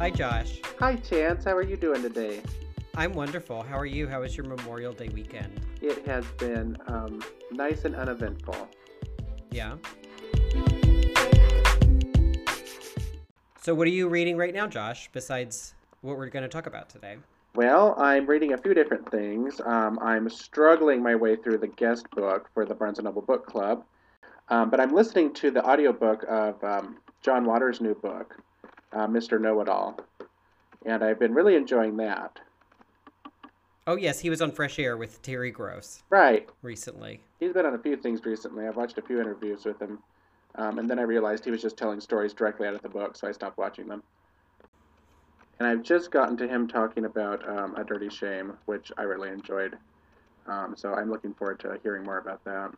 Hi, Josh. Hi, Chance. How are you doing today? I'm wonderful. How are you? How was your Memorial Day weekend? It has been um, nice and uneventful. Yeah. So, what are you reading right now, Josh, besides what we're going to talk about today? Well, I'm reading a few different things. Um, I'm struggling my way through the guest book for the Barnes & Noble Book Club, um, but I'm listening to the audiobook of um, John Waters' new book, uh, Mr. Know-It-All, and I've been really enjoying that. Oh, yes, he was on Fresh Air with Terry Gross Right. recently. He's been on a few things recently. I've watched a few interviews with him, um, and then I realized he was just telling stories directly out of the book, so I stopped watching them. And I've just gotten to him talking about um, A Dirty Shame, which I really enjoyed. Um, so I'm looking forward to hearing more about that.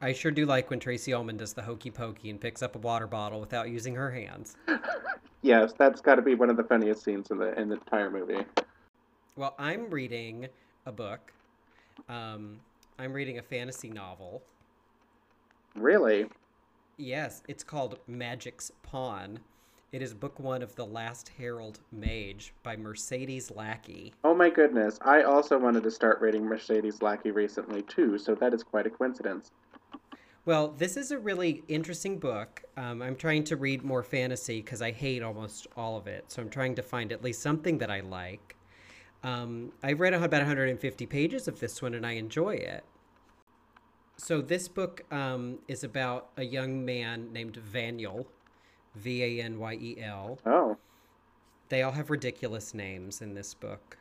I sure do like when Tracey Ullman does the hokey pokey and picks up a water bottle without using her hands. Yes, that's got to be one of the funniest scenes in the in the entire movie. Well, I'm reading a book. Um, I'm reading a fantasy novel. Really? Yes, it's called Magic's Pawn. It is book one of The Last Herald Mage by Mercedes Lackey. Oh my goodness! I also wanted to start reading Mercedes Lackey recently too, so that is quite a coincidence. Well, this is a really interesting book. Um, I'm trying to read more fantasy because I hate almost all of it. So I'm trying to find at least something that I like. Um, I've read about 150 pages of this one and I enjoy it. So this book um, is about a young man named Vanyel, V A N Y E L. Oh, They all have ridiculous names in this book.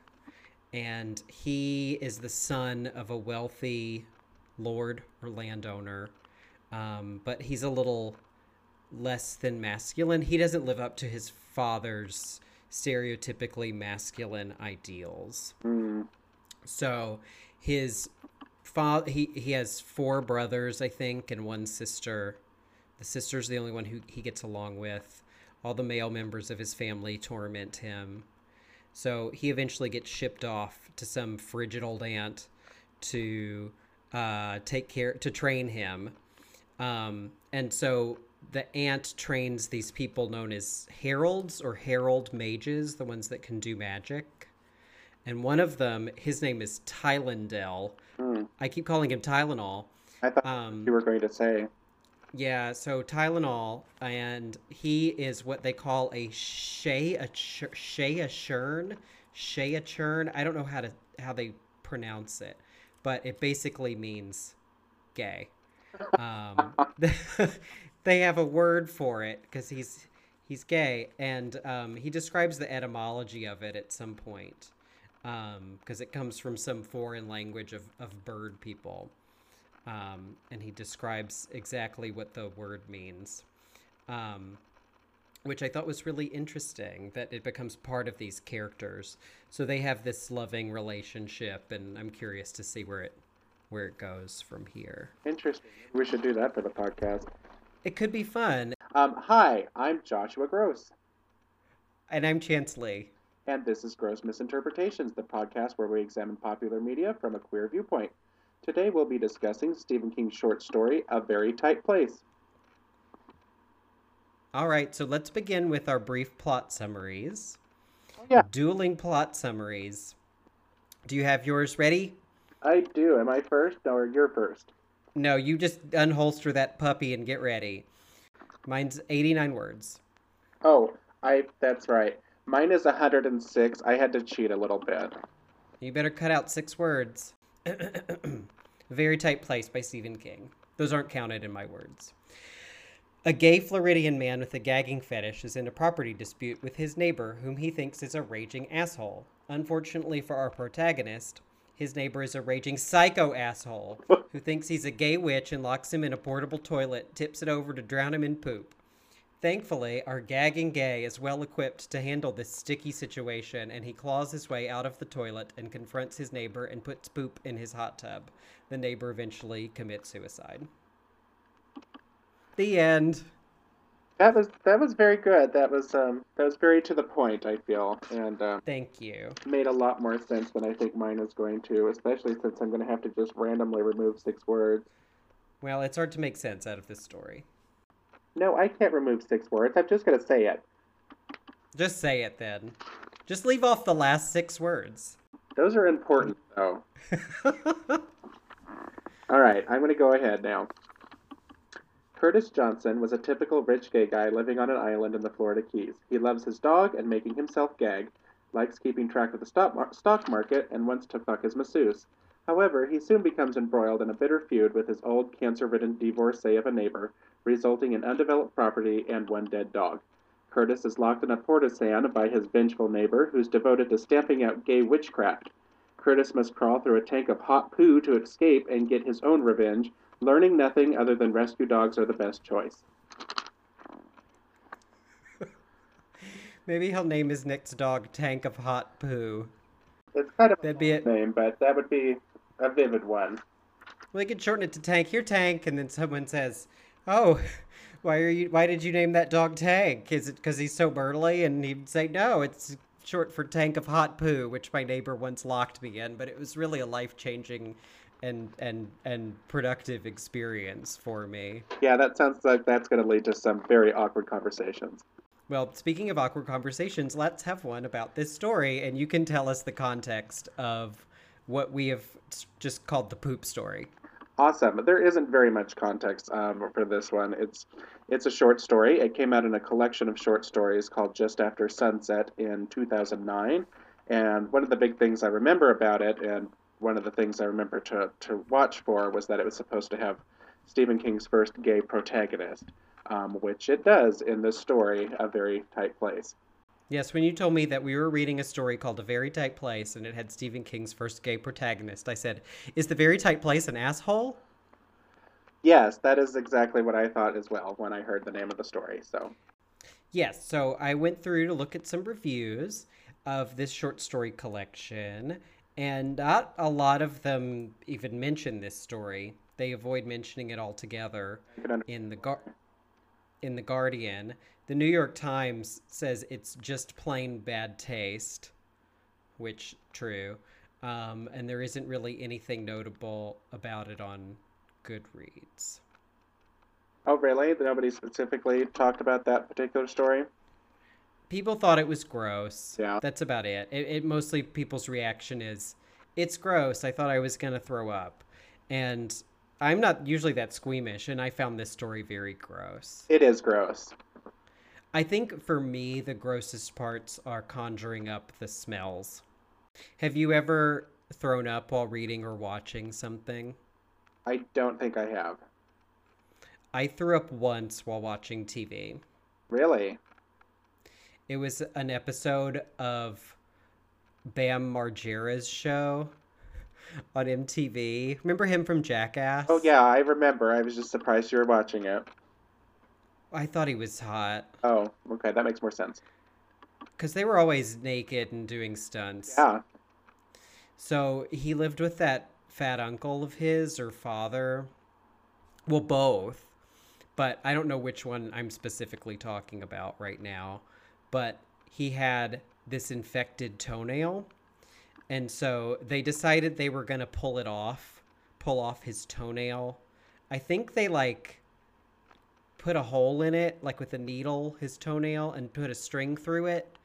And he is the son of a wealthy lord or landowner, um, but he's a little less than masculine. He doesn't live up to his father's stereotypically masculine ideals. hmm. So his father, he, he has four brothers, I think, and one sister. The sister's the only one who he gets along with. All the male members of his family torment him. So he eventually gets shipped off to some frigid old aunt to uh, take care, to train him. Um, and so the aunt trains these people known as heralds or herald mages, the ones that can do magic. And one of them, his name is Tylendel. Hmm. I keep calling him Tylenol. I thought Um, you were going to say. yeah, so Tylenol, and he is what they call a Shea a Shea a Churn, Shea a Churn. I don't know how to how they pronounce it, but it basically means gay. Um, they have a word for it because he's he's gay, and um, he describes the etymology of it at some point because it comes from some foreign language of, of bird people um, and he describes exactly what the word means, um, which I thought was really interesting that it becomes part of these characters. So they have this loving relationship, and I'm curious to see where it where it goes from here. Interesting. We should do that for the podcast. It could be fun, Um, hi, I'm Joshua Gross, and I'm Chance Lee. and this is Gross Misinterpretations, the podcast where we examine popular media from a queer viewpoint. Today we'll be discussing Stephen King's short story, A Very Tight Place. All right, so let's begin with our brief plot summaries. yeah. Dueling plot summaries. Do you have yours ready? I do. Am I first or you're first? No, you just unholster that puppy and get ready. Mine's 89 words. Oh, I. That's right. Mine is 106. I had to cheat a little bit. You better cut out six words. Very Tight Place by Stephen King. Those aren't counted in my words. A gay Floridian man with a gagging fetish is in a property dispute with his neighbor, whom he thinks is a raging asshole. Unfortunately for our protagonist, his neighbor is a raging psycho asshole who thinks he's a gay witch and locks him in a portable toilet, tips it over to drown him in poop. Thankfully, our gagging gay is well equipped to handle this sticky situation, and he claws his way out of the toilet and confronts his neighbor and puts poop in his hot tub. The neighbor eventually commits suicide. The end. That was that was very good. That was um that was very to the point. I feel and um, Thank you. made a lot more sense than I think mine is going to, especially since I'm going to have to just randomly remove six words. Well, it's hard to make sense out of this story. No, I can't remove six words. I'm just going to say it. Just say it then. Just leave off the last six words. Those are important, though. All right, I'm going to go ahead now. Curtis Johnson was a typical rich gay guy living on an island in the Florida Keys. He loves his dog and making himself gag, likes keeping track of the stock market, and wants to fuck his masseuse. However, he soon becomes embroiled in a bitter feud with his old cancer ridden divorcee of a neighbor, resulting in undeveloped property and one dead dog. Curtis is locked in a Port-O-San by his vengeful neighbor, who's devoted to stamping out gay witchcraft. Curtis must crawl through a tank of hot poo to escape and get his own revenge, learning nothing other than rescue dogs are the best choice. Maybe he'll name his next dog Tank of Hot Poo. It's kind of That'd a be a name, but that would be a vivid one. Well, they could shorten it to Tank. Here, Tank, and then someone says, "Oh, why are you? Why did you name that dog Tank? Is it because he's so burly?" And he'd say, "No, it's short for Tank of Hot Poo, which my neighbor once locked me in, but it was really a life changing and and and productive experience for me." Yeah, that sounds like that's going to lead to some very awkward conversations. Well, speaking of awkward conversations, let's have one about this story, and you can tell us the context of what we have just called the poop story. Awesome. There isn't very much context um, for this one. It's it's a short story. It came out in a collection of short stories called Just After Sunset in 2009. And one of the big things I remember about it, and one of the things I remember to, to watch for, was that it was supposed to have Stephen King's first gay protagonist, um, which it does in this story, A Very Tight Place. Yes, when you told me that we were reading a story called A Very Tight Place and it had Stephen King's first gay protagonist, I said, Is The Very Tight Place an asshole? Yes, that is exactly what I thought as well when I heard the name of the story. So, yes, so I went through to look at some reviews of this short story collection, and not a lot of them even mention this story. They avoid mentioning it altogether in the gar- in the Guardian. The New York Times says it's just plain bad taste, which true. Um, and there isn't really anything notable about it on Goodreads. Oh, really? Nobody specifically talked about that particular story? People thought it was gross. Yeah. That's about it. It, it mostly people's reaction is, it's gross. I thought I was going to throw up. And I'm not usually that squeamish, and I found this story very gross. It is gross. I think for me, the grossest parts are conjuring up the smells. Have you ever thrown up while reading or watching something? I don't think I have. I threw up once while watching TV. Really? It was an episode of Bam Margera's show on MTV. Remember him from Jackass? Oh, yeah, I remember. I was just surprised you were watching it. I thought he was hot. Oh, okay, that makes more sense. Because they were always naked and doing stunts. Yeah. So he lived with that fat uncle of his or father. Well, both. But I don't know which one I'm specifically talking about right now. But he had this infected toenail. And so they decided they were going to pull it off, pull off his toenail. I think they like put a hole in it, like with a needle, his toenail, and put a string through it.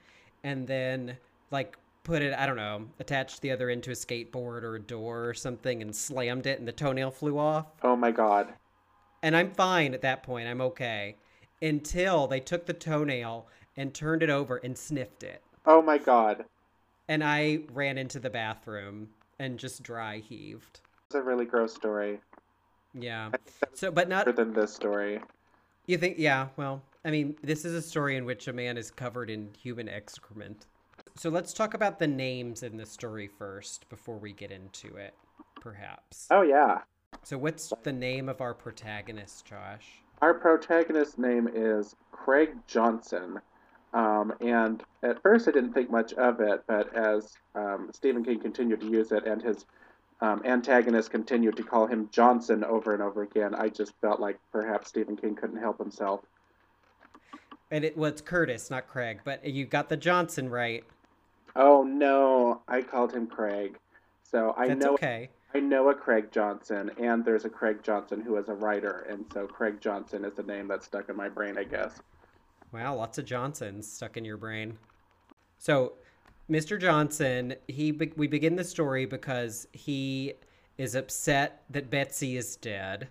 And then like put it, I don't know, attached the other end to a skateboard or a door or something and slammed it and the toenail flew off. Oh my god. And I'm fine at that point. I'm okay. Until they took the toenail and turned it over and sniffed it. Oh my god. And I ran into the bathroom and just dry heaved. It's a really gross story. Yeah. So, but not. Than this story. You think, yeah, well, I mean, this is a story in which a man is covered in human excrement. So let's talk about the names in the story first before we get into it, perhaps. Oh, yeah. So, what's the name of our protagonist, Josh? Our protagonist's name is Craig Johnson. Um, and at first, I didn't think much of it, but as um, Stephen King continued to use it and his um, antagonist continued to call him Johnson over and over again, I just felt like perhaps Stephen King couldn't help himself. And it was Curtis, not Craig, but you got the Johnson right. Oh no, I called him Craig. So I That's know okay. I know a Craig Johnson, and there's a Craig Johnson who is a writer, and so Craig Johnson is the name that's stuck in my brain, I guess. Wow, lots of Johnsons stuck in your brain. So, Mr. Johnson, he we begin the story because he is upset that Betsy is dead,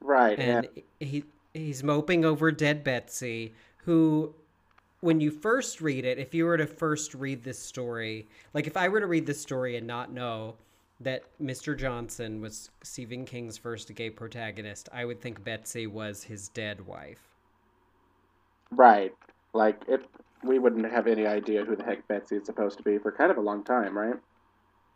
Right. and he he's moping over dead Betsy, who when you first read it, if you were to first read this story, like if I were to read this story and not know that Mr. Johnson was Stephen King's first gay protagonist, I would think Betsy was his dead wife. Right. Like it we wouldn't have any idea who the heck Betsy is supposed to be for kind of a long time, right?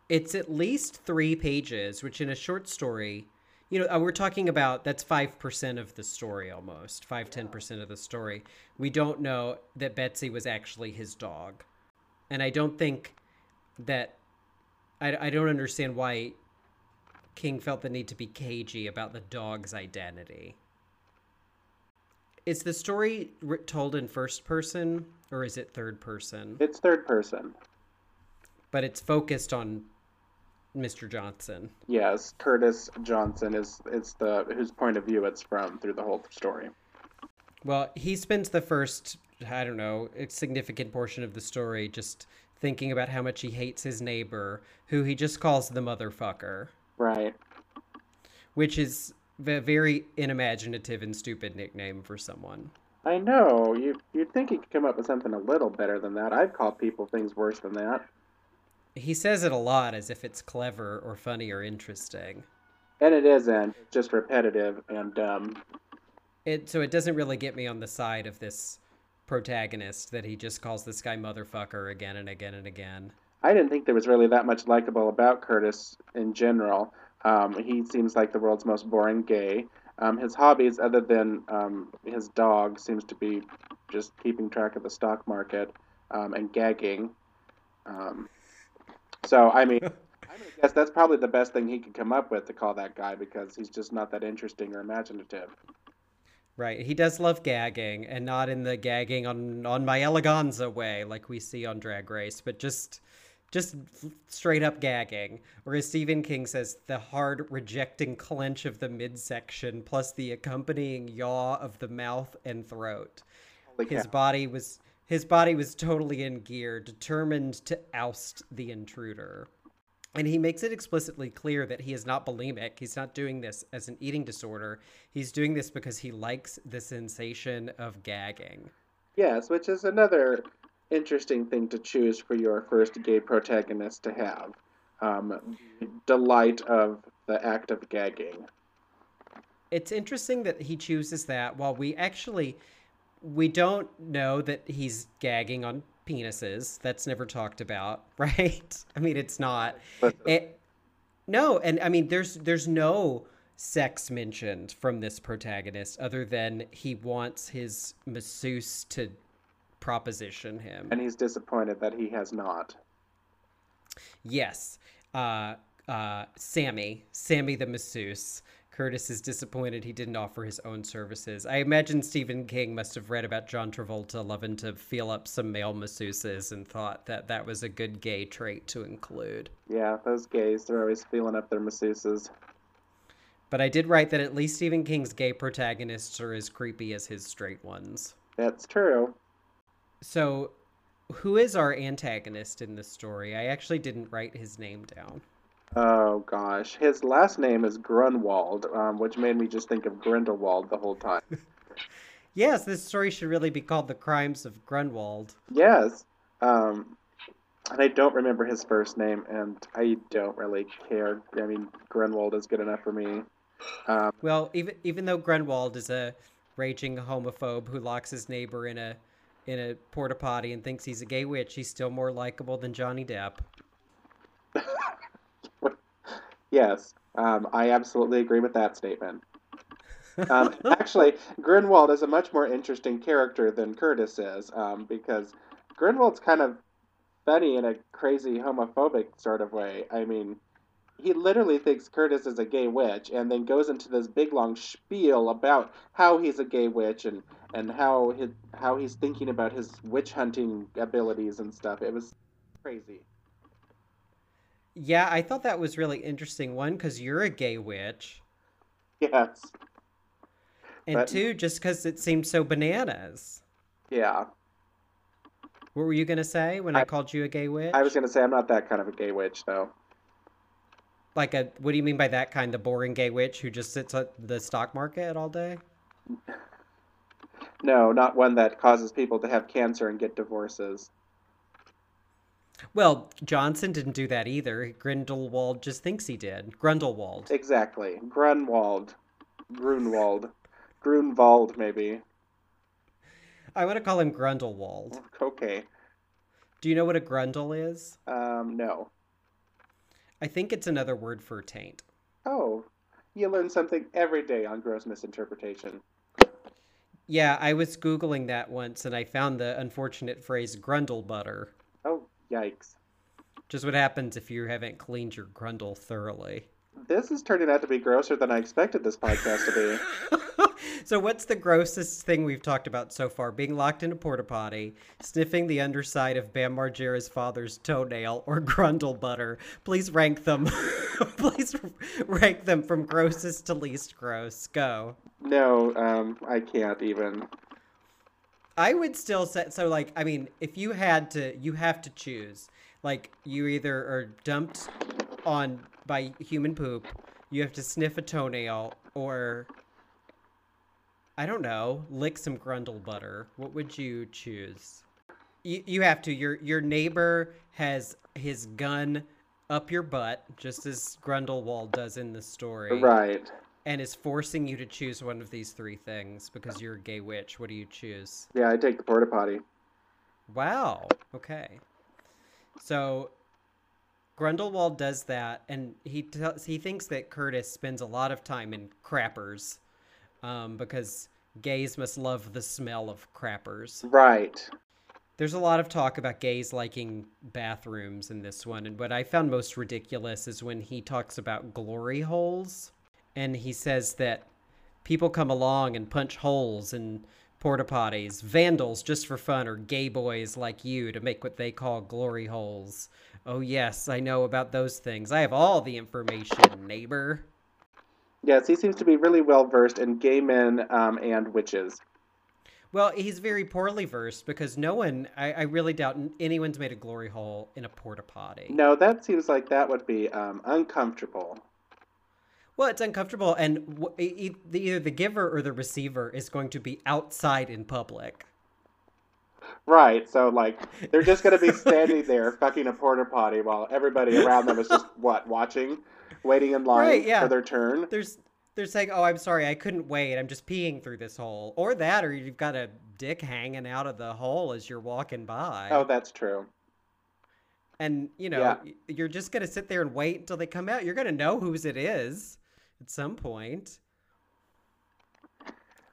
It's at least three pages, which in a short story, you know, uh, we're talking about that's 5% of the story almost, 5 10% of the story. We don't know that Betsy was actually his dog. And I don't think that, I, I don't understand why King felt the need to be cagey about the dog's identity. Is the story told in first person or is it third person? It's third person. But it's focused on Mr. Johnson. Yes, Curtis Johnson is it's the whose point of view it's from through the whole story. Well, he spends the first, I don't know, a significant portion of the story just thinking about how much he hates his neighbor, who he just calls the motherfucker, Right. which is a very unimaginative and stupid nickname for someone. I know. You you'd think he could come up with something a little better than that. I've called people things worse than that. He says it a lot as if it's clever or funny or interesting. And it isn't. It's just repetitive and um It so it doesn't really get me on the side of this protagonist that he just calls this guy motherfucker again and again and again. I didn't think there was really that much likable about Curtis in general. Um, he seems like the world's most boring gay. Um, his hobbies, other than um, his dog, seems to be just keeping track of the stock market um, and gagging. Um, so, I mean, I mean, I guess that's probably the best thing he could come up with to call that guy because he's just not that interesting or imaginative. Right. He does love gagging and not in the gagging on on my eleganza way like we see on Drag Race, but just just straight up gagging. Or as Stephen King says, the hard rejecting clench of the midsection plus the accompanying yaw of the mouth and throat. Oh, Holy His cow. body was his body was totally in gear, determined to oust the intruder. And he makes it explicitly clear that he is not bulimic. He's not doing this as an eating disorder. He's doing this because he likes the sensation of gagging. Yes, which is another interesting thing to choose for your first gay protagonist to have. Um, delight of the act of gagging. It's interesting that he chooses that while we actually we don't know that he's gagging on penises. That's never talked about, right? I mean, it's not. It, no, and I mean, there's there's no sex mentioned from this protagonist other than he wants his masseuse to proposition him. and he's disappointed that he has not. Yes, uh, uh, Sammy, Sammy the masseuse. Curtis is disappointed he didn't offer his own services. I imagine Stephen King must have read about John Travolta loving to feel up some male masseuses and thought that that was a good gay trait to include. Yeah, those gays, they're always feeling up their masseuses. But I did write that at least Stephen King's gay protagonists are as creepy as his straight ones. That's true. So, who is our antagonist in this story? I actually didn't write his name down. Oh gosh, his last name is Grunwald, um, which made me just think of Grindelwald the whole time. Yes, this story should really be called The Crimes of Grunwald. yes, um, and I don't remember his first name, and I don't really care. I mean, Grunwald is good enough for me. Um, Well, even even though Grunwald is a raging homophobe who locks his neighbor in a in a porta potty and thinks he's a gay witch, he's still more likable than Johnny Depp. yes, um, I absolutely agree with that statement. Um, actually, Grinwald is a much more interesting character than Curtis is, um, because Grinwald's kind of funny in a crazy homophobic sort of way. I mean, he literally thinks Curtis is a gay witch, and then goes into this big long spiel about how he's a gay witch and and how his, how he's thinking about his witch hunting abilities and stuff. It was crazy. Yeah, I thought that was really interesting. One, because you're a gay witch, Yes. and But- two, just because it seemed so bananas. Yeah. What were you gonna say when I, I- called you a gay witch? I was gonna say I'm not that kind of a gay witch though. Like a what do you mean by that kind? The boring gay witch who just sits at the stock market all day? No, not one that causes people to have cancer and get divorces. Well, Johnson didn't do that either. Grindelwald just thinks he did. Grundelwald. Exactly. Grunwald. Grunwald. Grunwald, maybe. I want to call him Grundelwald. Okay. Do you know what a grundle is? Um, no. I think it's another word for taint. Oh, you learn something every day on gross misinterpretation. Yeah, I was googling that once and I found the unfortunate phrase grundle butter. Oh, yikes. Just what happens if you haven't cleaned your grundle thoroughly. This is turning out to be grosser than I expected this podcast to be. so what's the grossest thing we've talked about so far? Being locked in a porta potty, sniffing the underside of Bam Margera's father's toenail, or grundle butter. Please rank them. Please rank them from grossest to least gross. Go. No, um, I can't even. I would still say so. Like, I mean, if you had to, you have to choose. Like, you either are dumped on by human poop, you have to sniff a toenail, or I don't know, lick some grundle butter. What would you choose? You, you have to. Your your neighbor has his gun up your butt, just as Grundlewald does in the story, Right. and is forcing you to choose one of these three things because you're a gay witch. What do you choose? Yeah, I take the porta potty. Wow. Okay. So Grundlewald does that, and he tells he thinks that Curtis spends a lot of time in crappers, um, because gays must love the smell of crappers. Right. There's a lot of talk about gays liking bathrooms in this one, and what I found most ridiculous is when he talks about glory holes, and he says that people come along and punch holes in porta potties, vandals just for fun, or gay boys like you to make what they call glory holes. Oh, yes, I know about those things. I have all the information, neighbor. Yes, he seems to be really well versed in gay men um, and witches. Well, he's very poorly versed because no one, I, I really doubt anyone's made a glory hole in a porta potty. No, that seems like that would be um, uncomfortable. Well, it's uncomfortable, and w- either the giver or the receiver is going to be outside in public. Right, so like they're just gonna be standing there fucking a porta potty while everybody around them is just what watching, waiting in line Right, yeah. for their turn. There's, they're saying, "Oh, I'm sorry, I couldn't wait. I'm just peeing through this hole," or that, or you've got a dick hanging out of the hole as you're walking by, Oh, that's true. and you know Yeah. you're just gonna sit there and wait until they come out. You're gonna know whose it is at some point.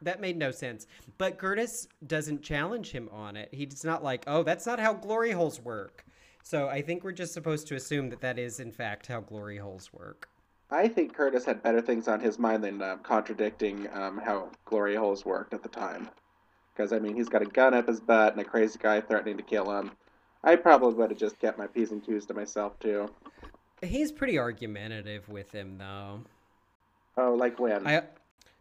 That made no sense. But Curtis doesn't challenge him on it. He's not like, oh, that's not how glory holes work. So I think we're just supposed to assume that that is, in fact, how glory holes work. I think Curtis had better things on his mind than uh, contradicting um, how glory holes worked at the time. Because I mean, he's got a gun up his butt and a crazy guy threatening to kill him. I probably would have just kept my p's and q's to myself too. He's pretty argumentative with him, though. Oh, like when? I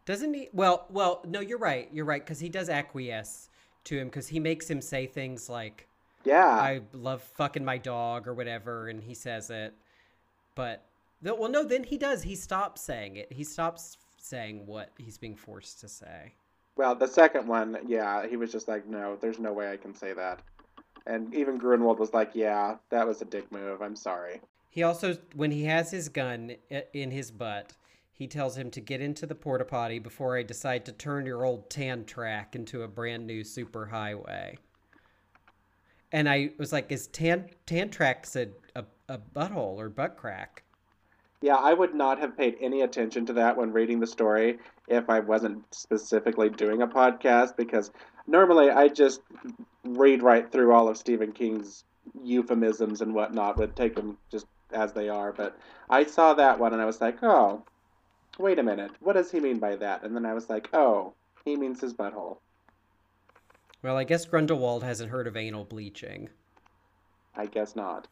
doesn't he? Well, well, no, you're right. You're right because he does acquiesce to him because he makes him say things like, yeah. I love fucking my dog or whatever, and he says it. But well, no, then he does. He stops saying it. He stops saying what he's being forced to say. Well, the second one, yeah, he was just like, no, there's no way I can say that. And even Grunwald was like, yeah, that was a dick move. I'm sorry. He also, when he has his gun in his butt, he tells him to get into the porta potty before I decide to turn your old tan track into a brand new super highway. And I was like, is tan tan tracks a, a, a butthole or butt crack? Yeah, I would not have paid any attention to that when reading the story if I wasn't specifically doing a podcast because normally I just read right through all of Stephen King's euphemisms and whatnot, would take them just as they are. But I saw that one and I was like, oh, wait a minute, what does he mean by that? And then I was like, oh, he means his butthole. Well, I guess Grundelwald hasn't heard of anal bleaching. I guess not.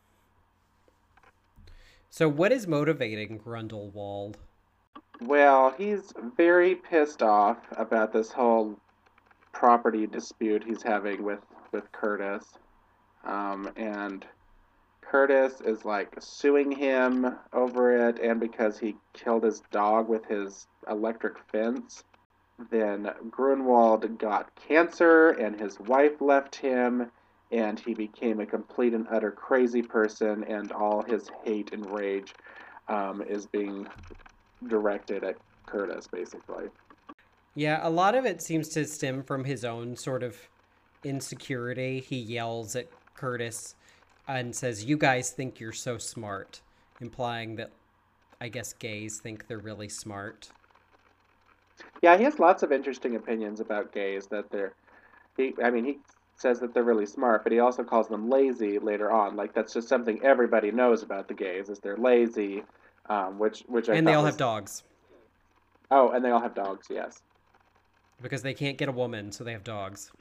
So, what is motivating Grundelwald? Well, he's very pissed off about this whole property dispute he's having with with Curtis, um, and Curtis is like suing him over it, and because he killed his dog with his electric fence. Then Grunwald got cancer, and his wife left him, and he became a complete and utter crazy person, and all his hate and rage um, is being directed at Curtis, basically. Yeah, a lot of it seems to stem from his own sort of insecurity. He yells at Curtis and says, You guys think you're so smart, implying that I guess gays think they're really smart. Yeah, he has lots of interesting opinions about gays that they're he I mean he says that they're really smart, but he also calls them lazy later on. Like that's just something everybody knows about the gays is they're lazy, um, which which I and they all was... have dogs. Oh, and they all have dogs. Yes. Because they can't get a woman, so they have dogs.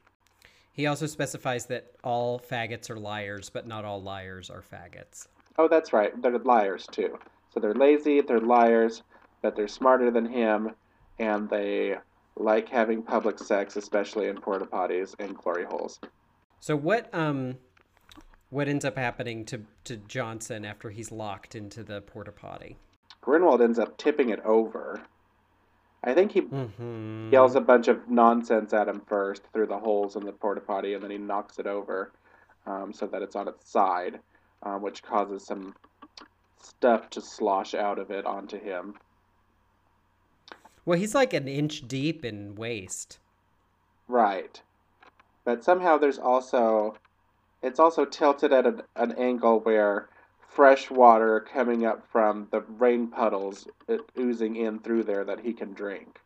He also specifies that all faggots are liars, but not all liars are faggots. Oh, that's right. They're liars too. So they're lazy, they're liars, but they're smarter than him, and they like having public sex, especially in porta potties and glory holes. So what um what ends up happening to to Johnson after he's locked into the porta potty? Grinwald ends up tipping it over. I think he Mm-hmm. yells a bunch of nonsense at him first through the holes in the porta potty, and then he knocks it over um, so that it's on its side, um, which causes some stuff to slosh out of it onto him. Well, he's like an inch deep in waste. Right. But somehow there's also it's also tilted at an, an angle where fresh water coming up from the rain puddles uh, oozing in through there that he can drink.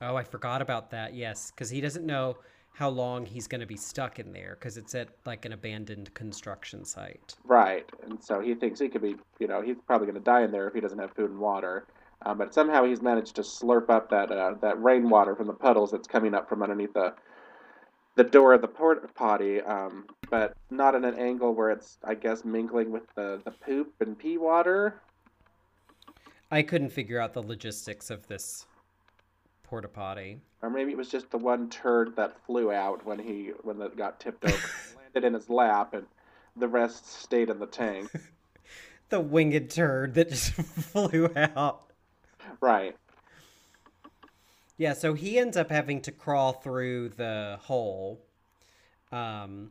Oh, I forgot about that. Yes, because he doesn't know how long he's going to be stuck in there because it's at like an abandoned construction site. Right. And so he thinks he could be, you know, he's probably going to die in there if he doesn't have food and water. Um, but somehow he's managed to slurp up that uh, that rainwater from the puddles that's coming up from underneath the the door of the port potty, um, but not at an angle where it's, I guess, mingling with the, the poop and pee water. I couldn't figure out the logistics of this porta potty. Or maybe it was just the one turd that flew out when he when it got tipped over, landed in his lap, and the rest stayed in the tank. The winged turd that just flew out. Right. Yeah, so he ends up having to crawl through the hole um,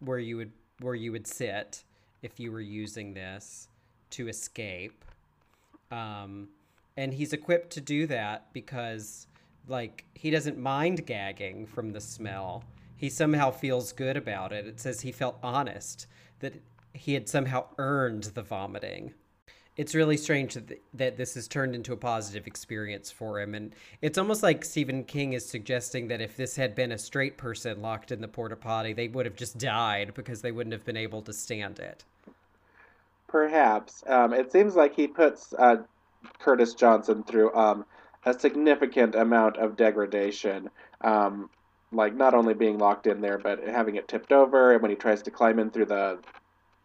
where you would where you would sit if you were using this to escape. Um, and he's equipped to do that because like he doesn't mind gagging from the smell. He somehow feels good about it. It says he felt honest that he had somehow earned the vomiting it's really strange that, th- that this has turned into a positive experience for him and it's almost like stephen king is suggesting that if this had been a straight person locked in the porta potty they would have just died because they wouldn't have been able to stand it Perhaps. Um, it seems like he puts uh, Curtis Johnson through um, a significant amount of degradation. Um, like not only being locked in there, but having it tipped over, and when he tries to climb in through the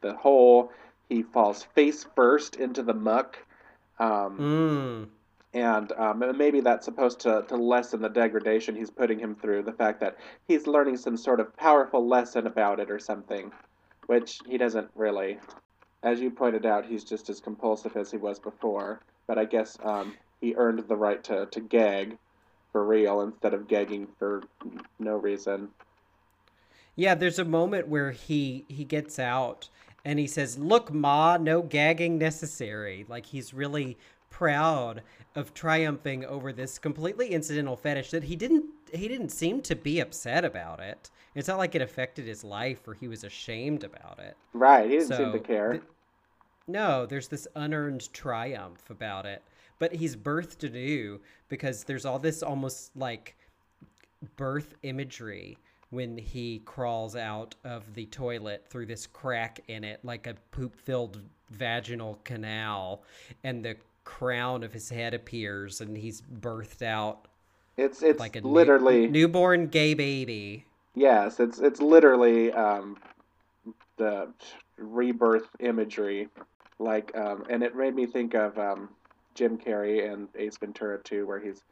the hole, he falls face first into the muck. Um, mm. and um, maybe that's supposed to, to lessen the degradation he's putting him through. The fact that he's learning some sort of powerful lesson about it or something, which he doesn't really. As you pointed out, he's just as compulsive as he was before. But I guess um, he earned the right to, to gag for real instead of gagging for no reason. yeah there's a moment where he he gets out and he says look ma no gagging necessary like he's really proud of triumphing over this completely incidental fetish that he didn't he didn't seem to be upset about it it's not like it affected his life or he was ashamed about it Right, he didn't seem to care. th- no, there's this unearned triumph about it. But he's birthed anew because there's all this almost like birth imagery when he crawls out of the toilet through this crack in it, like a poop filled vaginal canal, and the crown of his head appears and he's birthed out It's it's like a new- literally newborn gay baby. yes, it's it's literally um, the rebirth imagery, like um, and it made me think of um, Jim Carrey and Ace Ventura 2, where he's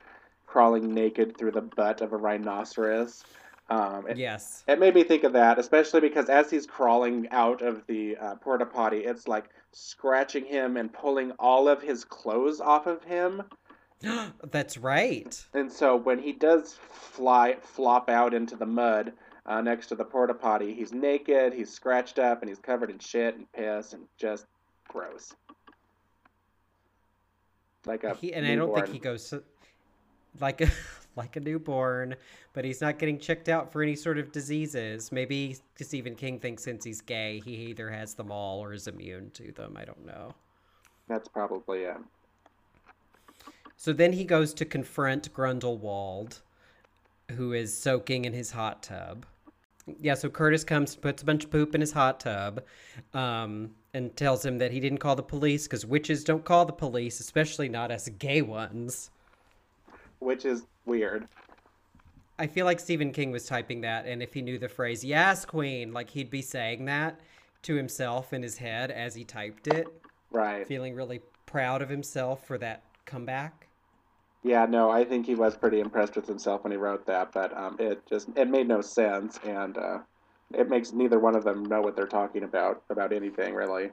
crawling naked through the butt of a rhinoceros. Um, it, Yes. it made me think of that, especially because as he's crawling out of the uh, porta potty, it's like scratching him and pulling all of his clothes off of him. That's right. And so when he does fly, flop out into the mud uh, next to the porta potty, he's naked, he's scratched up, and he's covered in shit and piss and just gross. Like a He, and I don't think he goes like a like a newborn, but he's not getting checked out for any sort of diseases. Maybe Stephen King thinks since he's gay, he either has them all or is immune to them. I don't know. That's probably it. So then he goes to confront Grundlewald, who is soaking in his hot tub. Yeah, so Curtis comes, puts a bunch of poop in his hot tub, um, and tells him that he didn't call the police because witches don't call the police, especially not as gay ones. Which is weird. I feel like Stephen King was typing that, and if he knew the phrase "Yes, Queen," like he'd be saying that to himself in his head as he typed it, Right. feeling really proud of himself for that comeback. Yeah, no, I think he was pretty impressed with himself when he wrote that, but um, it just it made no sense, and uh, it makes neither one of them know what they're talking about about anything really.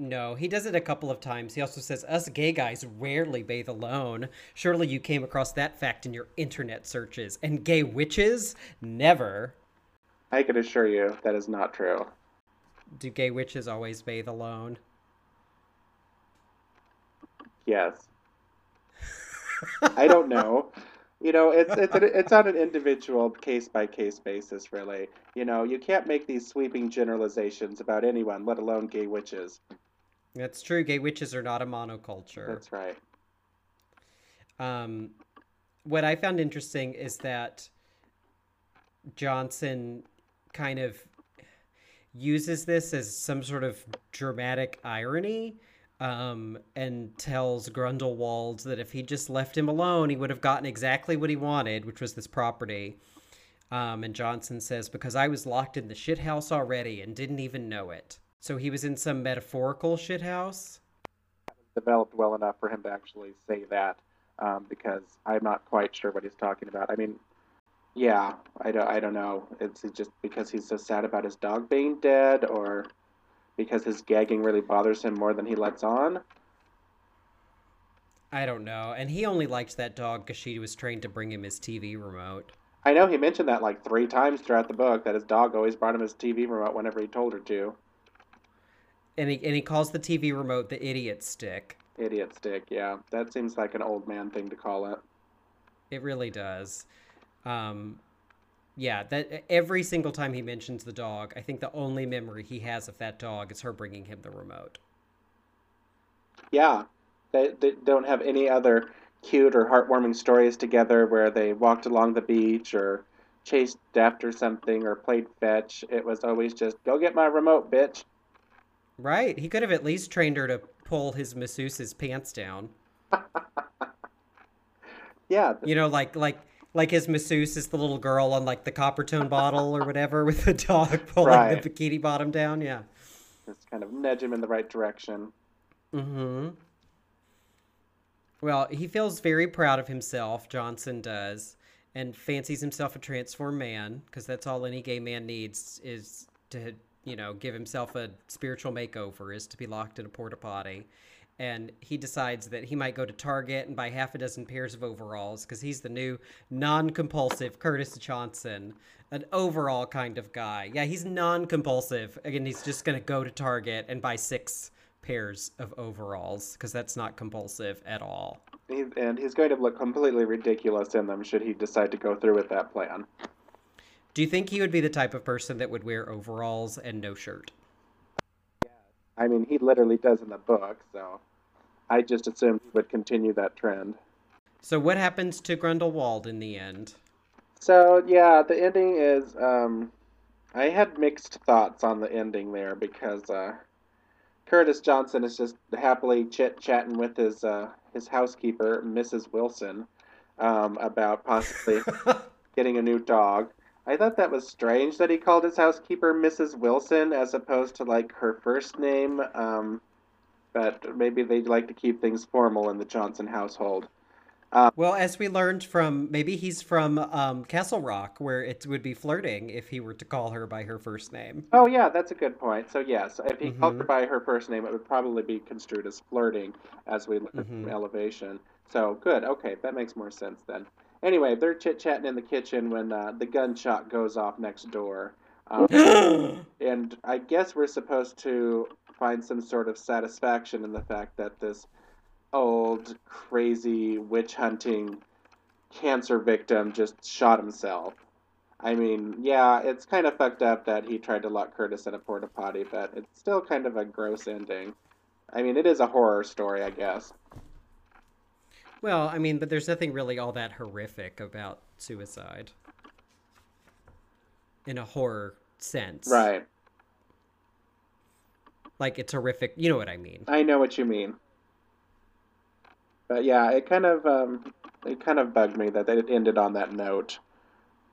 No, he does it a couple of times. He also says, Us gay guys rarely bathe alone. Surely you came across that fact in your internet searches. And gay witches? Never. I can assure you that is not true. Do gay witches always bathe alone? Yes. I don't know. You know, it's it's an, it's on an individual case by case basis, really. You know, you can't make these sweeping generalizations about anyone, let alone gay witches. That's true. Gay witches are not a monoculture. That's right. Um, what I found interesting is that Johnson kind of uses this as some sort of dramatic irony um, and tells Grundlewald that if he just left him alone, he would have gotten exactly what he wanted, which was this property. Um, and Johnson says, Because I was locked in the shithouse already and didn't even know it. So he was in some metaphorical shithouse? Developed well enough for him to actually say that, um, because I'm not quite sure what he's talking about. I mean, yeah, I don't, I don't know. It's just because he's so sad about his dog being dead, or because his gagging really bothers him more than he lets on. I don't know. And he only liked that dog because she was trained to bring him his TV remote. I know he mentioned that like three times throughout the book that his dog always brought him his TV remote whenever he told her to. And he, and he calls the TV remote the idiot stick. Idiot stick, yeah. That seems like an old man thing to call it. It really does. Um, yeah, that every single time he mentions the dog, I think the only memory he has of that dog is her bringing him the remote. Yeah, they, they don't have any other cute or heartwarming stories together where they walked along the beach or chased after something or played fetch. It was always just, go get my remote, bitch. Right. He could have at least trained her to pull his masseuse's pants down. Yeah, You know, like like like his masseuse is the little girl on like the Coppertone bottle or whatever with the dog pulling Right. the bikini bottom down. Yeah. just kind of nudge him in the right direction. Mm-hmm. Well, he feels very proud of himself, Johnson does, and fancies himself a transformed man, because that's all any gay man needs is to, you know, give himself a spiritual makeover, is to be locked in a porta potty. And he decides that he might go to Target and buy half a dozen pairs of overalls, because he's the new non compulsive Curtis Johnson, an overall kind of guy. Yeah, he's non compulsive. Again, he's just going to go to Target and buy six pairs of overalls because that's not compulsive at all. And he's going to look completely ridiculous in them should he decide to go through with that plan. Do you think he would be the type of person that would wear overalls and no shirt? Yeah. I mean, he literally does in the book, so I just assumed he would continue that trend. So what happens to Grindelwald in the end? So yeah, the ending is. Um, I had mixed thoughts on the ending there because uh, Curtis Johnson is just happily chit chatting with his uh, his housekeeper, Mrs. Wilson, um, about possibly getting a new dog. I thought that was strange that he called his housekeeper Mrs. Wilson as opposed to like her first name. Um, but maybe they'd like to keep things formal in the Johnson household. well, as we learned from maybe he's from um, Castle Rock, where it would be flirting if he were to call her by her first name. Oh yeah, that's a good point. So yes, if he called her Mhm. by her first name, it would probably be construed as flirting, as we learned from Mhm. Elevation. So good. Okay, that makes more sense then. Anyway, they're chit chatting in the kitchen when uh, the gunshot goes off next door, um, and I guess we're supposed to find some sort of satisfaction in the fact that this old, crazy witch hunting cancer victim just shot himself. I mean, yeah, it's kind of fucked up that he tried to lock Curtis in a porta potty, but it's still kind of a gross ending. I mean, it is a horror story, I guess. Well, I mean, but there's nothing really all that horrific about suicide in a horror sense. Right. Like it's horrific. You know what I mean. I know what you mean. But yeah, it kind of um, it kind of bugged me that it ended on that note.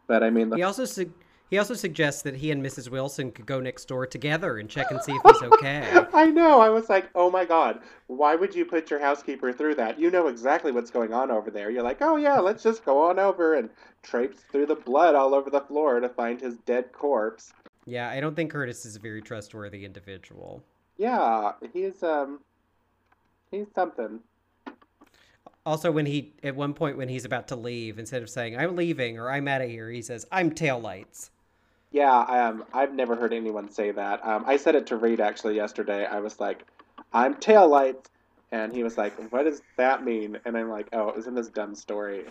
But I mean, the He also su- he also suggests that he and Mrs. Wilson could go next door together and check and see if he's okay. I know. I was like, oh my god, why would you put your housekeeper through that? You know exactly what's going on over there. You're like, oh yeah, let's just go on over and traipse through the blood all over the floor to find his dead corpse. yeah, I don't think Curtis is a very trustworthy individual. Yeah, he's um, he's something. Also, when he at one point when he's about to leave, instead of saying "I'm leaving" or "I'm out of here," he says "I'm taillights." Yeah, um, I've never heard anyone say that. Um, I said it to Reed actually yesterday. I was like, I'm taillights. And he was like, What does that mean? And I'm like, Oh, it was in this dumb story.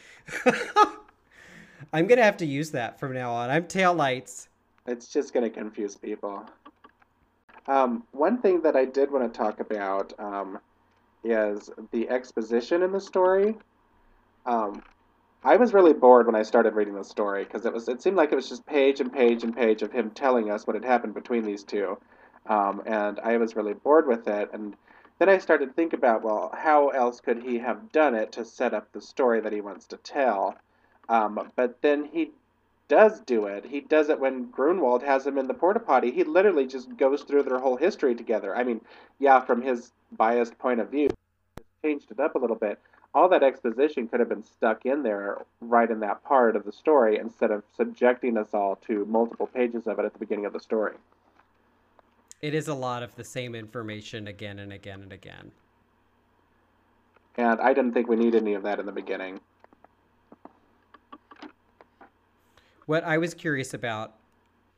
I'm gonna have to use that from now on. I'm taillights. It's just going to confuse people. Um, one thing that I did want to talk about um, is the exposition in the story. Um, I was really bored when I started reading the story because it was it seemed like it was just page and page and page of him telling us what had happened between these two, um, and I was really bored with it. And then I started to think about well, how else could he have done it to set up the story that he wants to tell? Um, but then he does do it. He does it when Grunwald has him in the porta potty. He literally just goes through their whole history together. I mean, yeah, from his biased point of view, changed it up a little bit. All that exposition could have been stuck in there right in that part of the story instead of subjecting us all to multiple pages of it at the beginning of the story. It is a lot of the same information again and again and again. And I didn't think we need any of that in the beginning. What I was curious about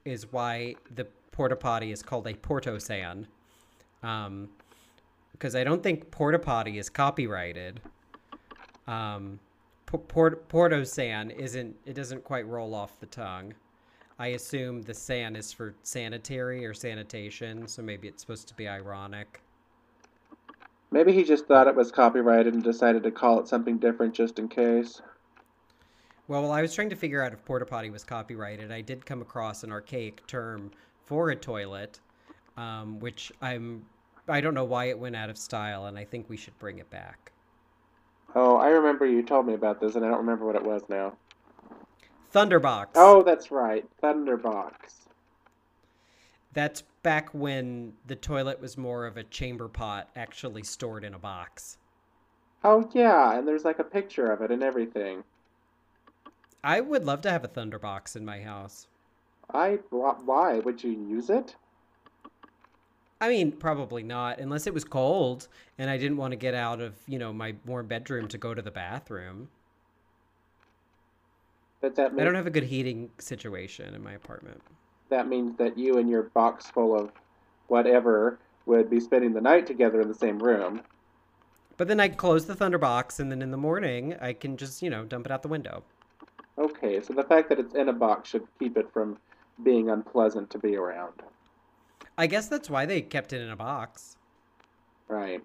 is why the porta potty is called a Port-O-San. Um, because I don't think porta potty is copyrighted. Um, Port- Port-O-San isn't. It doesn't quite roll off the tongue. I assume the san is for sanitary or sanitation, so maybe it's supposed to be ironic. Maybe he just thought it was copyrighted and decided to call it something different just in case. Well, while I was trying to figure out if porta potty was copyrighted, I did come across an archaic term for a toilet, um, which I'm. I don't know why it went out of style, and I think we should bring it back. Oh, I remember you told me about this, and I don't remember what it was now. Thunderbox. Oh, that's right, Thunderbox. That's back when the toilet was more of a chamber pot, actually stored in a box. Oh yeah, and there's like a picture of it and everything. I would love to have a Thunderbox in my house. I wh- why would you use it? I mean, probably not, unless it was cold and I didn't want to get out of, you know, my warm bedroom to go to the bathroom. But that I don't have a good heating situation in my apartment. that means that you and your box full of whatever would be spending the night together in the same room. But then I close the Thunderbox, and then in the morning I can just, you know, dump it out the window. Okay, so the fact that it's in a box should keep it from being unpleasant to be around. I guess that's why they kept it in a box. Right.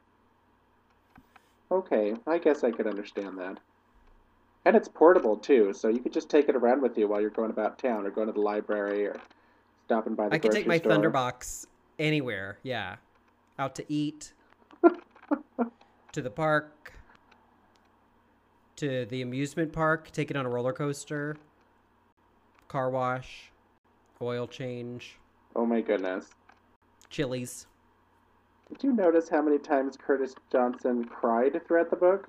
Okay, I guess I could understand that. And it's portable too, so you could just take it around with you while you're going about town or going to the library or stopping by the I could take my store. Thunderbox anywhere. Yeah, out to eat, to the park, to the amusement park. Take it on a roller coaster, car wash, oil change, Oh my goodness. Chili's. Did you notice how many times Curtis Johnson cried throughout the book?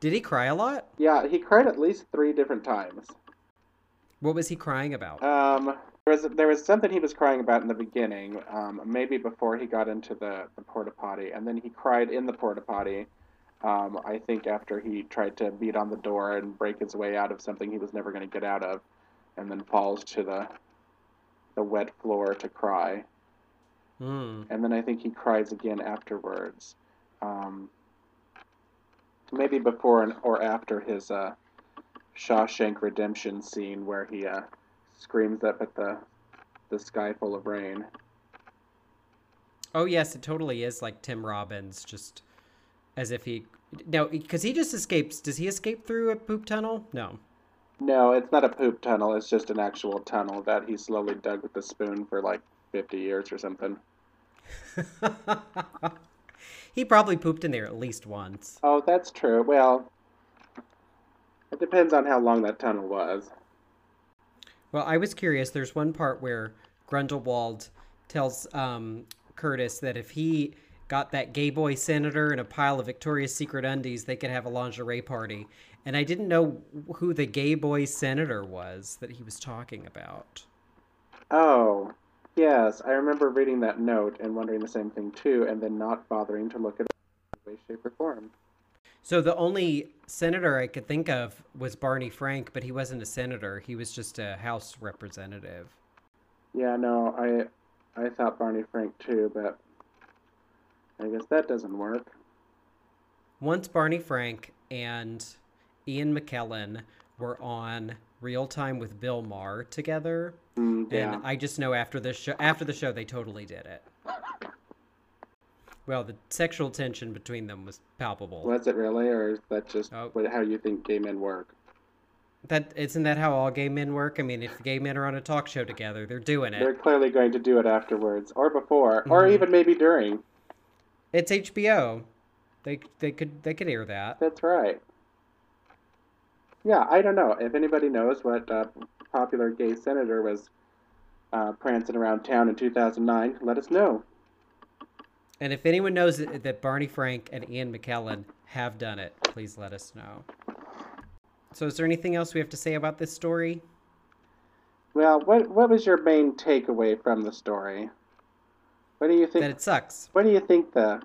Did he cry a lot? Yeah, he cried at least three different times. What was he crying about? Um, there was there was something he was crying about in the beginning, um, maybe before he got into the, the porta potty, and then he cried in the porta potty. Um, I think after he tried to beat on the door and break his way out of something he was never going to get out of, and then falls to the the wet floor to cry. Hmm. and then I think he cries again afterwards. Um, maybe before and, or after his uh, Shawshank Redemption scene where he uh, screams up at the the sky full of rain. Oh yes, it totally is like Tim Robbins, just as if he no, because he just escapes. Does he escape through a poop tunnel? No. No, it's not a poop tunnel. It's just an actual tunnel that he slowly dug with a spoon for like 50 years or something. he probably pooped in there at least once. Oh, that's true. Well, it depends on how long that tunnel was. Well, I was curious. There's one part where Grundlewald tells um, Curtis that if he got that gay boy senator and a pile of Victoria's Secret undies, they could have a lingerie party. And I didn't know who the gay boy senator was that he was talking about. Oh, yes. I remember reading that note and wondering the same thing too, and then not bothering to look at it in way, shape, or form. So the only senator I could think of was Barney Frank, but he wasn't a senator. He was just a House representative. Yeah, no, I I thought Barney Frank too, but I guess that doesn't work. Once Barney Frank and Ian McKellen were on Real Time with Bill Maher together, Mm, yeah. and I just know after the show, after the show, they totally did it. Well, the sexual tension between them was palpable. Was it really, or is that just Oh. how you think gay men work? That isn't that how all gay men work? I mean, if gay men are on a talk show together, they're doing it. They're clearly going to do it afterwards, or before, or Mhm. even maybe during. It's HBO. They they could they could air that. That's right. Yeah, I don't know. If anybody knows what uh, popular gay senator was uh, prancing around town in 2009, let us know. And if anyone knows that, that Barney Frank and Ian McKellen have done it, please let us know. So, is there anything else we have to say about this story? Well, what what was your main takeaway from the story? What do you think? That it sucks. What do you think the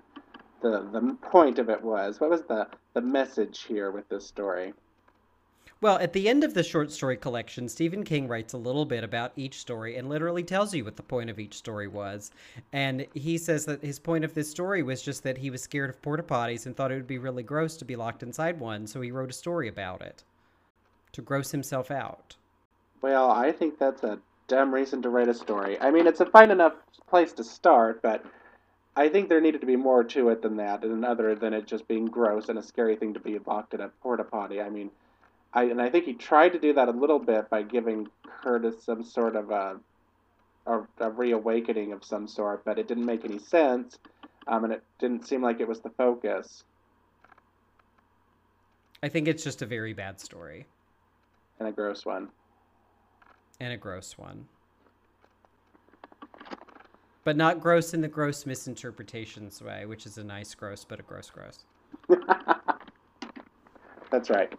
the the point of it was? What was the the message here with this story? Well, at the end of the short story collection, Stephen King writes a little bit about each story and literally tells you what the point of each story was. And he says that his point of this story was just that he was scared of porta potties and thought it would be really gross to be locked inside one, so he wrote a story about it to gross himself out. Well, I think that's a dumb reason to write a story. I mean, it's a fine enough place to start, but I think there needed to be more to it than that, and other than it just being gross and a scary thing to be locked in a porta potty. I mean, I and I think he tried to do that a little bit by giving Curtis some sort of a a, a reawakening of some sort, but it didn't make any sense, um, and it didn't seem like it was the focus. I think it's just a very bad story And a gross one. and a gross one. But not gross in the gross misinterpretations way, which is a nice gross, but a gross gross. That's right.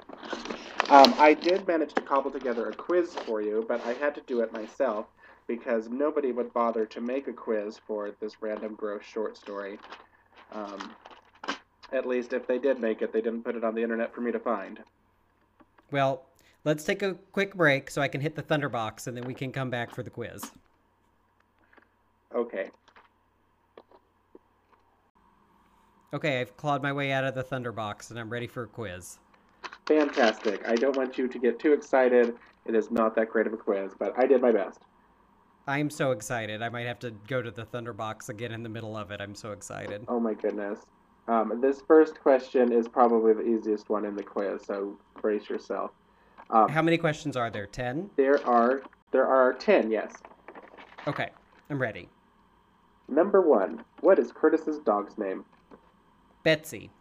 Um, I did manage to cobble together a quiz for you, but I had to do it myself because nobody would bother to make a quiz for this random gross short story. Um, at least if they did make it, they didn't put it on the internet for me to find. Well, let's take a quick break so I can hit the Thunderbox and then we can come back for the quiz. Okay. Okay, I've clawed my way out of the Thunderbox and I'm ready for a quiz. Fantastic. I don't want you to get too excited. It is not that great of a quiz, but I did my best. I'm so excited. I might have to go to the Thunderbox again in the middle of it. I'm so excited. Oh my goodness. Um, this first question is probably the easiest one in the quiz, so brace yourself. Um, How many questions are there? 10? There are there are ten. Yes. Okay, I'm ready. Number one. What is Curtis's dog's name? Betsy,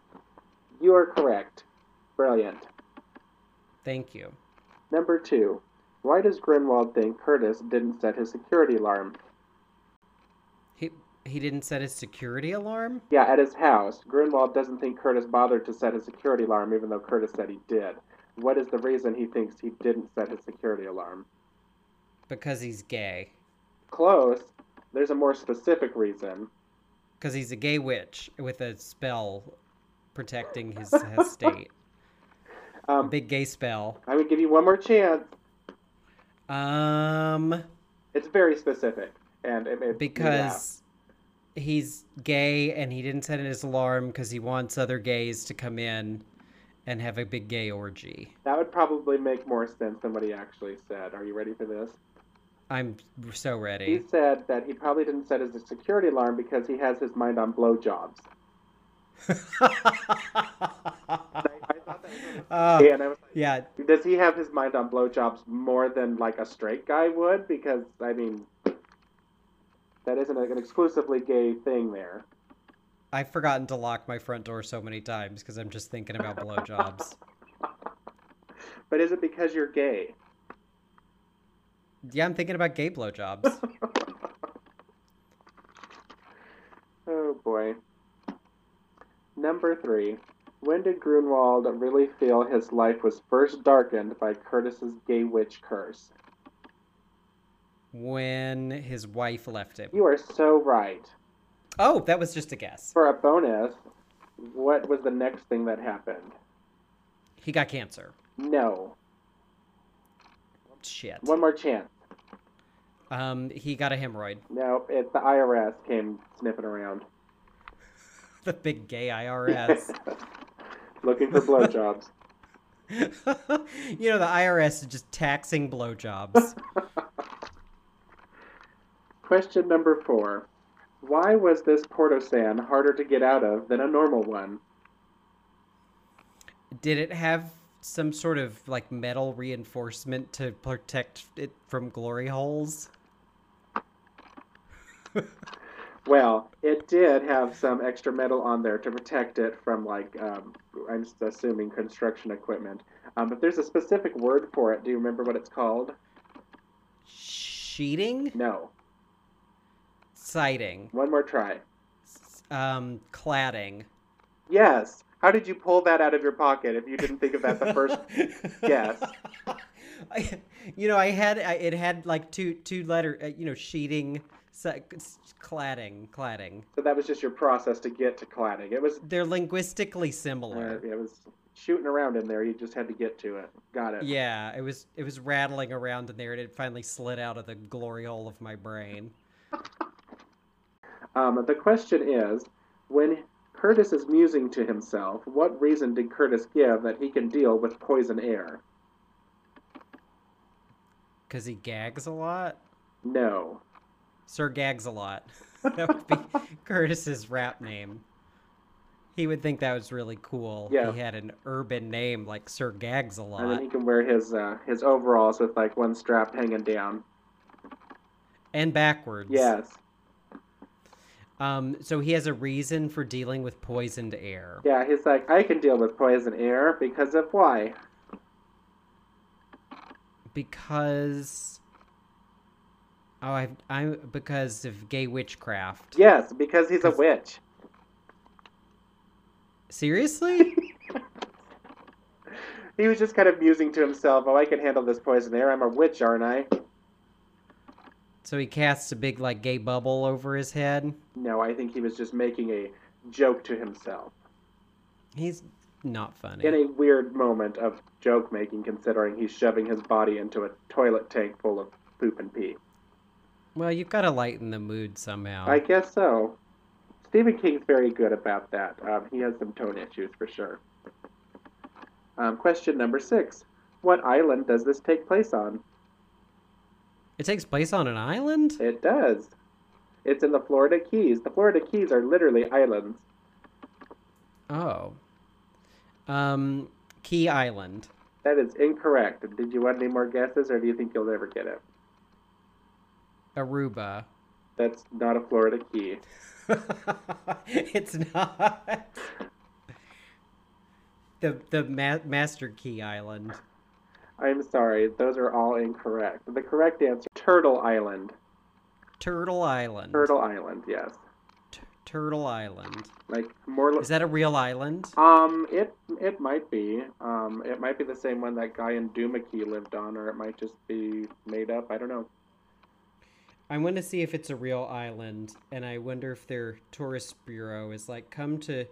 You are correct. Brilliant. Thank you. Number two. Why does Grunwald think Curtis didn't set his security alarm? He He didn't set his security alarm? Yeah, at his house. Grunwald doesn't think Curtis bothered to set his security alarm, even though Curtis said he did. What is the reason he thinks he didn't set his security alarm? Because he's gay. Close. There's a more specific reason. Because he's a gay witch with a spell protecting his estate. Um, Big gay spell. I would give you one more chance. Um, It's very specific, and it, it because he's gay and he didn't set his alarm because he wants other gays to come in and have a big gay orgy. that would probably make more sense than what he actually said. Are you ready for this? I'm so ready. He said that he probably didn't set his security alarm because he has his mind on blowjobs. I, I thought that was Uh, and I was like, yeah, Does he have his mind on blowjobs more than like a straight guy would? Because I mean, that isn't an exclusively gay thing there. I've forgotten to lock my front door so many times because I'm just thinking about blowjobs. But is it because you're gay? Yeah, I'm thinking about gay blowjobs. oh boy. Number three. When did Grunwald really feel his life was first darkened by Curtis's gay witch curse? when his wife left him. You are so right. Oh, that was just a guess. For a bonus, what was the next thing that happened? He got cancer. No. Shit. One more chance. Um, he got a hemorrhoid. No, it's the IRS came sniffing around. The big gay IRS. Looking for blowjobs. you know, the IRS is just taxing blowjobs. Question number four. Why was this Port-O-San harder to get out of than a normal one? Did it have some sort of like metal reinforcement to protect it from glory holes? Well, it did have some extra metal on there to protect it from, like, um, I'm just assuming construction equipment. Um, but there's a specific word for it. Do you remember what it's called? Sheeting? No. Siding. One more try. Um, cladding. Yes. How did you pull that out of your pocket if you didn't think of that the first guess? I, you know, I had I, it had like two two letter, uh, you know, sheeting, si- cladding, cladding. So that was just your process to get to cladding. It was They're linguistically uh, similar. it was shooting around in there. You just had to get to it. Got it. Yeah, it was it was rattling around in there, and it finally slid out of the glory hole of my brain. Um, the question is, when Curtis is musing to himself, what reason did Curtis give that he can deal with poison air? Cause he gags a lot. No. Sir gags a lot. That would be Curtis's rap name. He would think that was really cool. Yeah. He had an urban name like Sir Gags a lot. And then he can wear his uh, his overalls with like one strap hanging down. And backwards. Yes. Um, so he has a reason for dealing with poisoned air. Yeah, he's like, I can deal with poison air because of why? Because Oh, I I because of gay witchcraft. Yes, because he's a witch. Seriously? He was just kind of musing to himself, oh, I can handle this poison air. I'm a witch, aren't I? so he casts a big like gay bubble over his head. No, I think he was just making a joke to himself. He's not funny. In a weird moment of joke making, considering he's shoving his body into a toilet tank full of poop and pee. Well, you've got to lighten the mood somehow. I guess so. Stephen King's very good about that. Um, he has some tone issues for sure. Um, question number six. What island does this take place on? It takes place on an island? It does. It's in the Florida Keys. The Florida Keys are literally islands. Oh. Um, Key Island. That is incorrect. Did you want any more guesses, or do you think you'll never get it? Aruba. That's not a Florida Key. it's not. The the ma- Master Key Island. I'm sorry, those are all incorrect. The correct answer, Turtle Island. Turtle Island. Turtle Island, yes. Turtle Island. Like more. Is that a real island? Um, it it might be. Um, it might be the same one that guy in Duma Key lived on, or it might just be made up. I don't know. I want to see if it's a real island, and I wonder if their tourist bureau is like, come to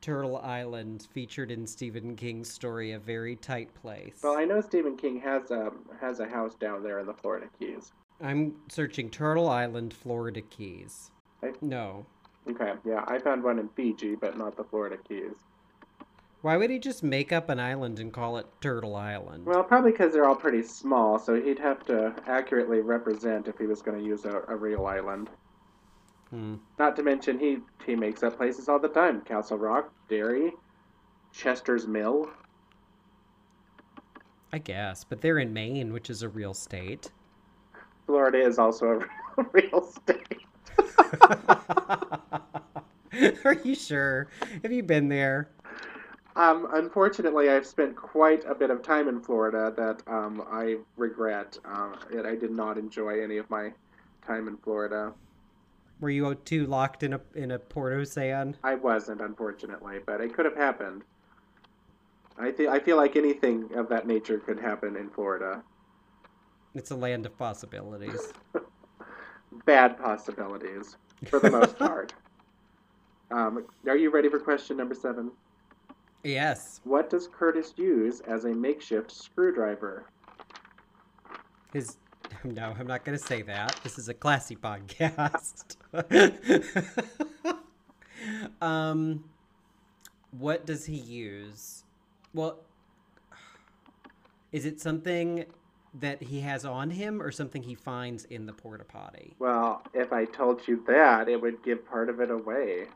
Turtle Island, featured in Stephen King's story, A Very Tight Place. Well, I know Stephen King has a has a house down there in the Florida Keys. I'm searching Turtle Island, Florida Keys. I- No. Okay, yeah, I found one in Fiji, but not the Florida Keys. Why would he just make up an island and call it Turtle Island? Well, probably because they're all pretty small, so he'd have to accurately represent if he was going to use a, a real island. Hmm. Not to mention, he he makes up places all the time: Castle Rock, Derry, Chester's Mill. I guess, but they're in Maine, which is a real state. Florida is also a real state. Are you sure? Have you been there? Um, unfortunately, I've spent quite a bit of time in Florida that um, I regret. That I did not enjoy any of my time in Florida. Were you too locked in a in a Port Ocean? I wasn't, unfortunately, but it could have happened. I feel I feel like anything of that nature could happen in Florida. It's a land of possibilities. Bad possibilities, for the most part. Um, are you ready for question number seven? Yes. What does Curtis use as a makeshift screwdriver? His no, I'm not going to say that. This is a classy podcast. um, what does he use? Well, is it something that he has on him, or something he finds in the porta potty? Well, if I told you that, it would give part of it away.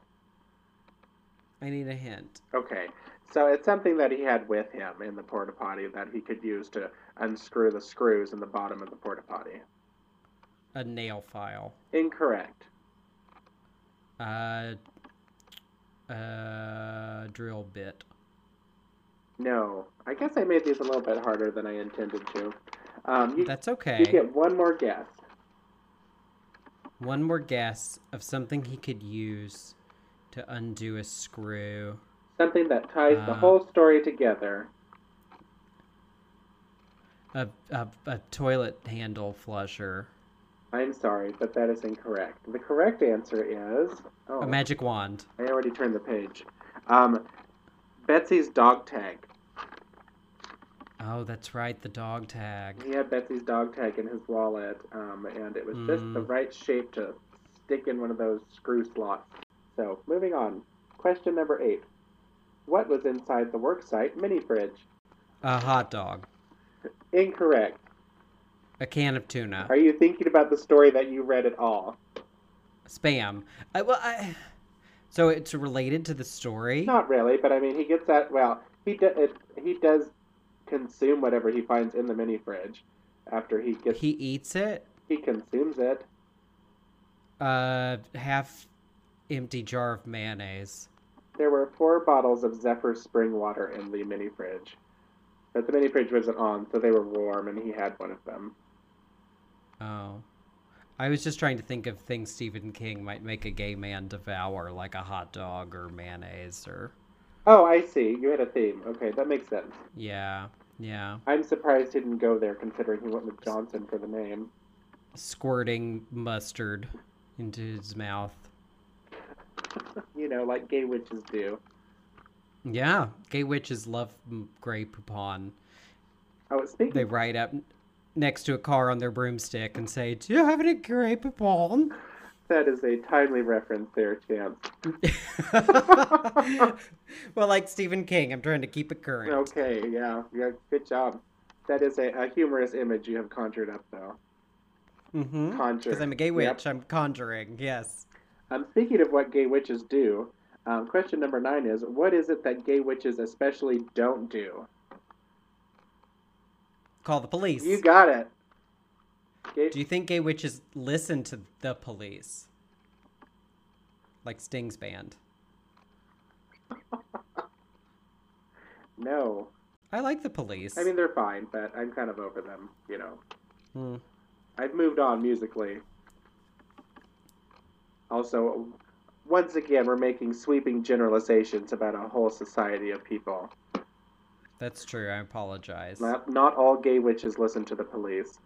I need a hint. Okay, so it's something that he had with him in the porta potty that he could use to unscrew the screws in the bottom of the porta potty. A nail file. Incorrect. Uh, uh, drill bit. No, I guess I made these a little bit harder than I intended to. Um, you, That's okay. you get one more guess. One more guess of something he could use to undo a screw. Something that ties the Uh. whole story together. A, a, a toilet handle flusher. I'm sorry, but that is incorrect. The correct answer is. Oh, A magic wand. I already turned the page. Um, Betsy's dog tag. Oh, that's right, the dog tag. He had Betsy's dog tag in his wallet, um, and it was just the Mm. right shape to stick in one of those screw slots. So, moving on. Question number eight. What was inside the worksite mini fridge? A hot dog. Incorrect. A can of tuna. Are you thinking about the story that you read at all? Spam. I, well, I. So it's related to the story. Not really, but I mean, he gets that. Well, he do, it, he does consume whatever he finds in the mini fridge. After he gets, He eats it. he consumes it. Uh, half empty jar of mayonnaise. There were four bottles of Zephyr spring water in the mini fridge, but the mini fridge wasn't on, so they were warm, and he had one of them. Oh. I was just trying to think of things Stephen King might make a gay man devour, like a hot dog or mayonnaise or. Oh, I see. You had a theme. Okay, that makes sense. Yeah, yeah. I'm surprised he didn't go there, considering he went with Johnson for the name. Squirting mustard into his mouth. You know, like gay witches do. Yeah, gay witches love Grey Poupon. Oh, speaking. They ride up next to a car on their broomstick and say, Do you have any Grey Poupon? That is a timely reference there, Champ. well, like Stephen King, I'm trying to keep it current. Okay, yeah, yeah, good job. That is a, a humorous image you have conjured up, though. Mm-hmm. Conjure. Because I'm a gay Yep. witch, I'm conjuring, yes. Um, speaking of what gay witches do, um, question number nine is what is it that gay witches especially don't do? Call the police. You got it. Gay- Do you think gay witches listen to the police? Like Sting's band. no. I like the police. I mean, they're fine, but I'm kind of over them, you know. Hmm. I've moved on musically. Also, once again, we're making sweeping generalizations about a whole society of people. That's true. I apologize. Not, not all gay witches listen to the police.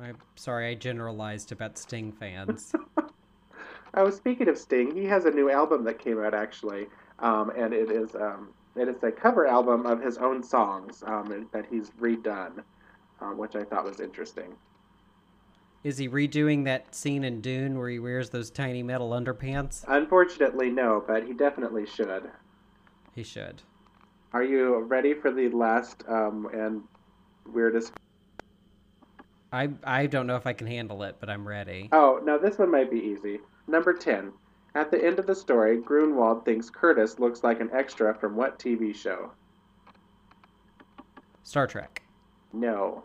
I'm sorry I generalized about Sting fans. I was speaking of Sting, he has a new album that came out actually, um, and it is um, it is a cover album of his own songs um, that he's redone, um, which I thought was interesting. Is he redoing that scene in Dune where he wears those tiny metal underpants? Unfortunately, no, but he definitely should. He should. Are you ready for the last um, and weirdest? I I don't know if I can handle it, but I'm ready. Oh, no, this one might be easy. Number 10. At the end of the story, Grunwald thinks Curtis looks like an extra from what TV show? Star Trek. No.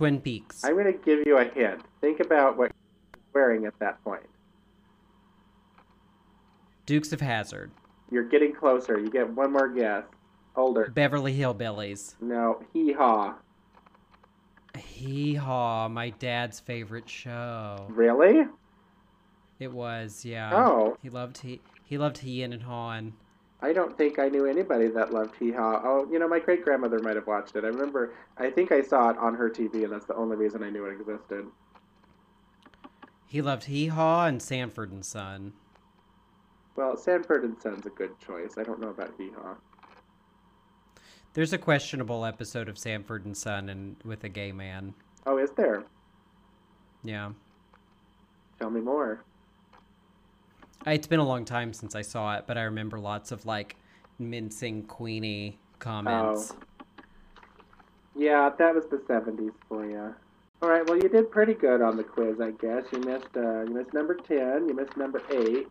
Twin Peaks. I'm going to give you a hint. Think about what you're wearing at that point. Dukes of Hazzard. You're getting closer. You get one more guess. Older. Beverly Hillbillies. No. Hee haw. Hee haw, my dad's favorite show. Really? It was, yeah. Oh. He loved he he loved Heein and Hawn. I don't think I knew anybody that loved Hee Haw. Oh, you know, my great grandmother might have watched it. I remember, I think I saw it on her TV, and that's the only reason I knew it existed. He loved Hee Haw and Sanford and Son. Well, Sanford and Son's a good choice. I don't know about Hee Haw. There's a questionable episode of Sanford and Son and with a gay man. Oh, is there? Yeah. Tell me more. It's been a long time since I saw it, but I remember lots of like mincing Queenie comments. Yeah, that was the '70s for you. All right, well, you did pretty good on the quiz, I guess. You missed, uh, you missed number ten. You missed number eight.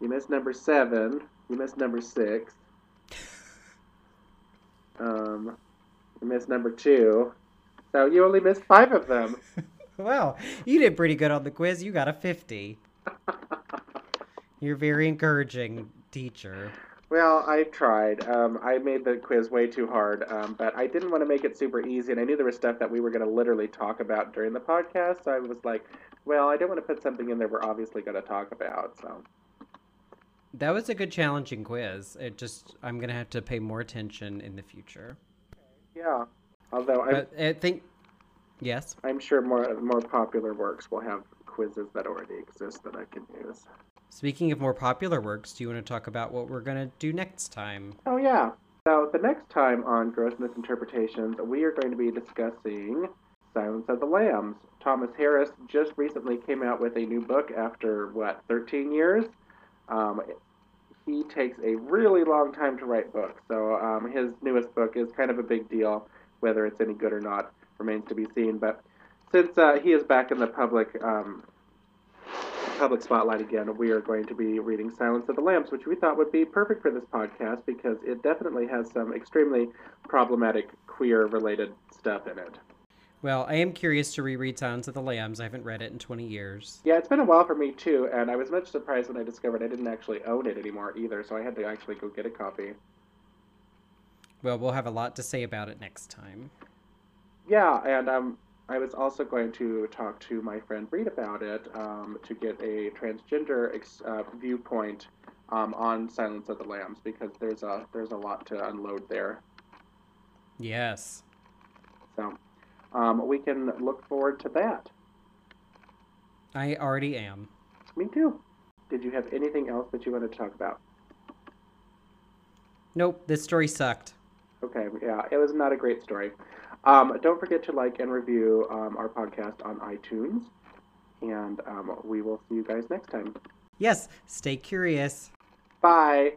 You missed number seven. You missed number six. Um, you missed number two. So you only missed five of them. Wow, you did pretty good on the quiz. You got a 50. You're very encouraging teacher. Well, I tried. Um, I made the quiz way too hard, um, but I didn't want to make it super easy, and I knew there was stuff that we were going to literally talk about during the podcast. So I was like, well, I don't want to put something in there we're obviously going to talk about. So That was a good challenging quiz. It just I'm going to have to pay more attention in the future. yeah. Although I'm, I think yes. I'm sure more more popular works will have quizzes that already exist that I can use. Speaking of more popular works, do you want to talk about what we're going to do next time? Oh yeah. So the next time on Gross Misinterpretations, we are going to be discussing Silence of the Lambs. Thomas Harris just recently came out with a new book after what 13 years. Um, he takes a really long time to write books, so um, his newest book is kind of a big deal. Whether it's any good or not remains to be seen. But since uh, he is back in the public um, public spotlight again, we are going to be reading Silence of the Lambs, which we thought would be perfect for this podcast because it definitely has some extremely problematic queer related stuff in it. Well, I am curious to reread Silence of the Lambs. I haven't read it in 20 years. Yeah, it's been a while for me too, and I was much surprised when I discovered I didn't actually own it anymore either, so I had to actually go get a copy. Well, we'll have a lot to say about it next time. Yeah, and um, I was also going to talk to my friend Reed about it um, to get a transgender ex- uh, viewpoint um, on Silence of the Lambs because there's a there's a lot to unload there. Yes. So um, we can look forward to that. I already am. Me too. Did you have anything else that you wanted to talk about? Nope, this story sucked. Okay, yeah, it was not a great story. Um, don't forget to like and review um, our podcast on iTunes, and um, we will see you guys next time. Yes, stay curious. Bye.